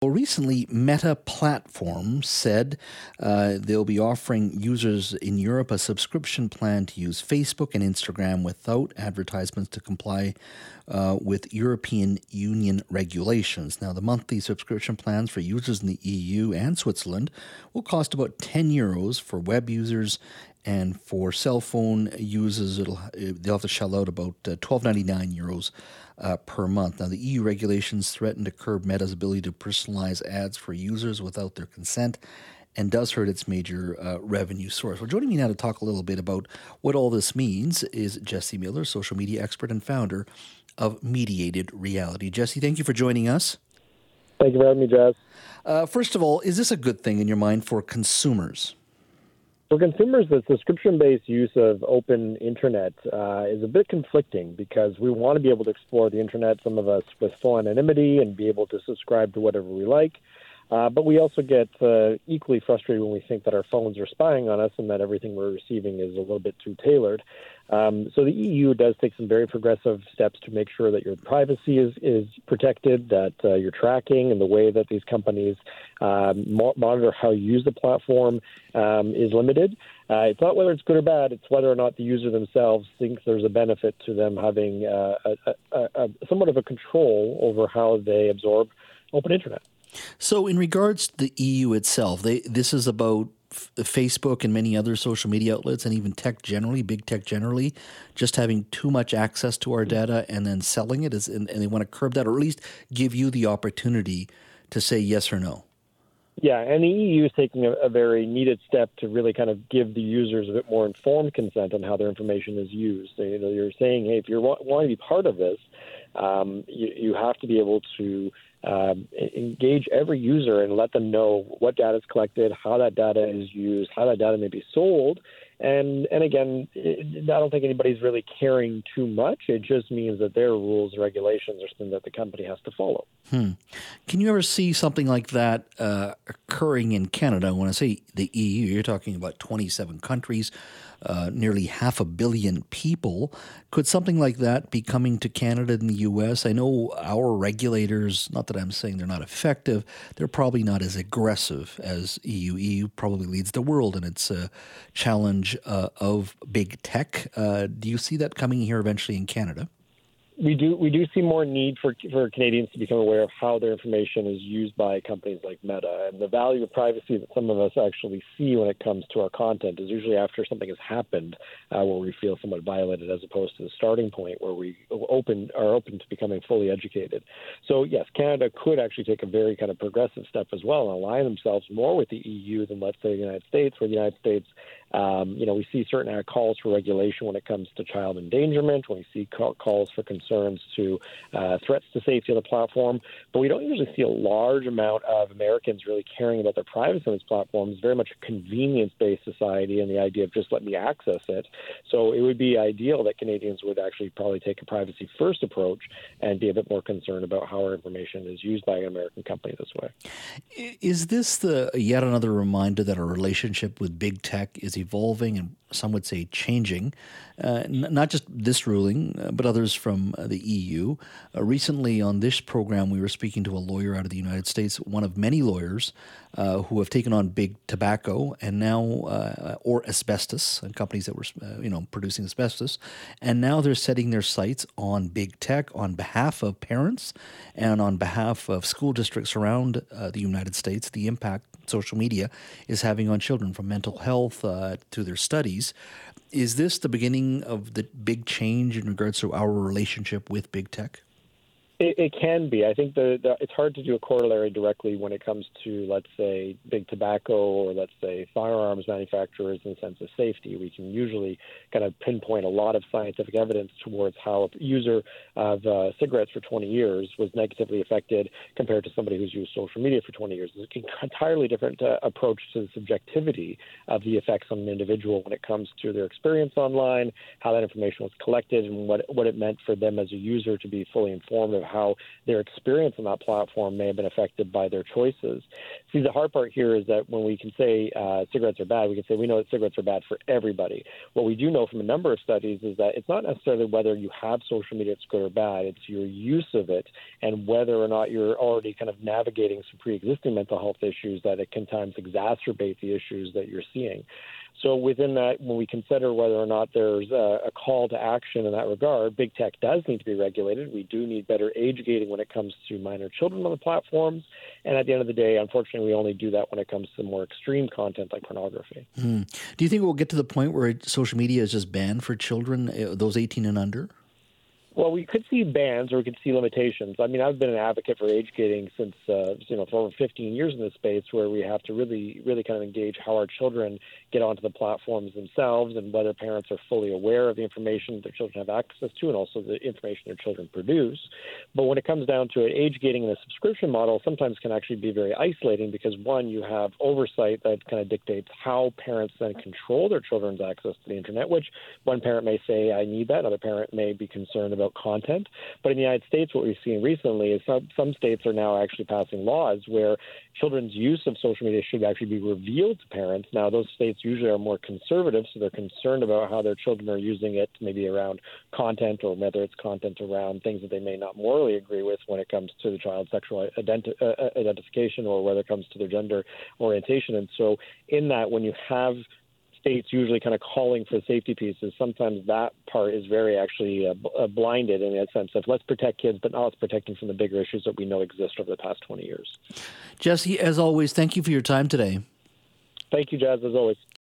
Well, recently, Meta Platforms said uh, they'll be offering users in Europe a subscription plan to use Facebook and Instagram without advertisements to comply uh, with European Union regulations. Now, the monthly subscription plans for users in the EU and Switzerland will cost about 10 euros for web users and for cell phone users, it'll they'll have to shell out about uh, twelve ninety nine euros uh, per month. Now, the EU regulations threaten to curb Meta's ability to personalize ads for users without their consent and does hurt its major uh, revenue source. Well, joining me now to talk a little bit about what all this means is Jesse Miller, social media expert and founder of Mediated Reality. Jesse, thank you for joining us. Thank you for having me, Jas. Uh, first of all, is this a good thing in your mind for consumers? For consumers, the subscription-based use of open internet uh, is a bit conflicting because we want to be able to explore the internet, some of us with full anonymity, and be able to subscribe to whatever we like. Uh, but we also get uh, equally frustrated when we think that our phones are spying on us and that everything we're receiving is a little bit too tailored. Um, so the EU does take some very progressive steps to make sure that your privacy is, is protected, that uh, your tracking and the way that these companies um, monitor how you use the platform um, is limited. Uh, it's not whether it's good or bad; it's whether or not the user themselves thinks there's a benefit to them having uh, a, a, a, somewhat of a control over how they absorb open internet. So, in regards to the EU itself, they, this is about f- Facebook and many other social media outlets, and even tech generally, big tech generally, just having too much access to our data and then selling it, is, and, and they want to curb that, or at least give you the opportunity to say yes or no. Yeah, and the EU is taking a, a, very needed step to really kind of give the users a bit more informed consent on how their information is used. So, you know, you're saying, hey, if you want, want to be part of this, um, you, you have to be able to um, engage every user and let them know what data is collected, how that data is used, how that data may be sold. And and again, I don't think anybody's really caring too much. It just means that their rules regulations are something that the company has to follow. Hmm. Can you ever see something like that uh, occurring in Canada? When I say the EU, you're talking about 27 countries uh, nearly half a billion people. Could something like that be coming to Canada and the U.S.? I know our regulators, not that I'm saying they're not effective, they're probably not as aggressive as EU. EU probably leads the world in its uh, challenge uh, of big tech. Uh, do you see that coming here eventually in Canada? We do we do see more need for for Canadians to become aware of how their information is used by companies like Meta and the value of privacy that some of us actually see when it comes to our content is usually after something has happened uh, where we feel somewhat violated as opposed to the starting point where we open are open to becoming fully educated. So yes, Canada could actually take a very kind of progressive step as well and align themselves more with the EU than let's say the United States, where the United States um, you know, we see certain uh, calls for regulation when it comes to child endangerment, when we see call, calls for concerns to uh, threats to safety of the platform, but we don't usually see a large amount of Americans really caring about their privacy on these platforms. It's very much a convenience-based society, and the idea of just let me access it. So it would be ideal that Canadians would actually probably take a privacy-first approach and be a bit more concerned about how our information is used by an American company this way. Is this the yet another reminder that our relationship with big tech is evolving and some would say changing. Uh, n- not just this ruling, uh, but others from uh, the EU. Uh, recently, on this program, we were speaking to a lawyer out of the United States, one of many lawyers uh, who have taken on big tobacco and now, uh, or asbestos, and companies that were, you know, producing asbestos, and now they're setting their sights on big tech on behalf of parents and on behalf of school districts around the United States. The impact social media is having on children, from mental health Uh, to their studies is this the beginning of the big change in regards to our relationship with big tech? It, it, can be. I think the, the, it's hard to do a corollary directly when it comes to, let's say, big tobacco or let's say firearms manufacturers in the sense of safety. We can usually kind of pinpoint a lot of scientific evidence towards how a user of uh, cigarettes for 20 years was negatively affected compared to somebody who's used social media for 20 years. It's an entirely different uh, approach to the subjectivity of the effects on an individual when it comes to their experience online, how that information was collected, and what what it meant for them as a user to be fully informed of how their experience on that platform may have been affected by their choices. See, the hard part here is that when we can say uh, cigarettes are bad, we can say we know that cigarettes are bad for everybody. What we do know from a number of studies is that it's not necessarily whether you have social media it's good or bad, it's your use of it and whether or not you're already kind of navigating some pre existing mental health issues that it can times exacerbate the issues that you're seeing. So within that, when we consider whether or not there's a, a, call to action in that regard, big tech does need to be regulated. We do need better age gating when it comes to minor children on the platforms. And at the end of the day, unfortunately, we only do that when it comes to more extreme content like pornography. Mm. Do you think we'll get to the point where social media is just banned for children, uh, those 18 and under? Well, we could see bans or we could see limitations. I mean, I've been an advocate for age gating since uh, you know for over 15 years in this space, where we have to really, really kind of engage how our children get onto the platforms themselves and whether parents are fully aware of the information their children have access to, and also the information their children produce. But when it comes down to it, age gating in a subscription model sometimes can actually be very isolating because one, you have oversight that kind of dictates how parents then control their children's access to the internet. Which one parent may say, "I need that," another parent may be concerned about content. But in the United States, what we've seen recently is some, some states are now actually passing laws where children's use of social media should actually be revealed to parents. Now, those states usually are more conservative, so they're concerned about how their children are using it, maybe around content or whether it's content around things that they may not morally agree with when it comes to the child's sexual identi- uh, uh identification or whether it comes to their gender orientation. And so, in that, when you have states usually kind of calling for safety pieces, sometimes that part is very actually uh, uh, blinded in that sense of let's protect kids, but not let's protect them from the bigger issues that we know exist over the past 20 years. Jesse, as always, thank you for your time today. Thank you, Jas, as always.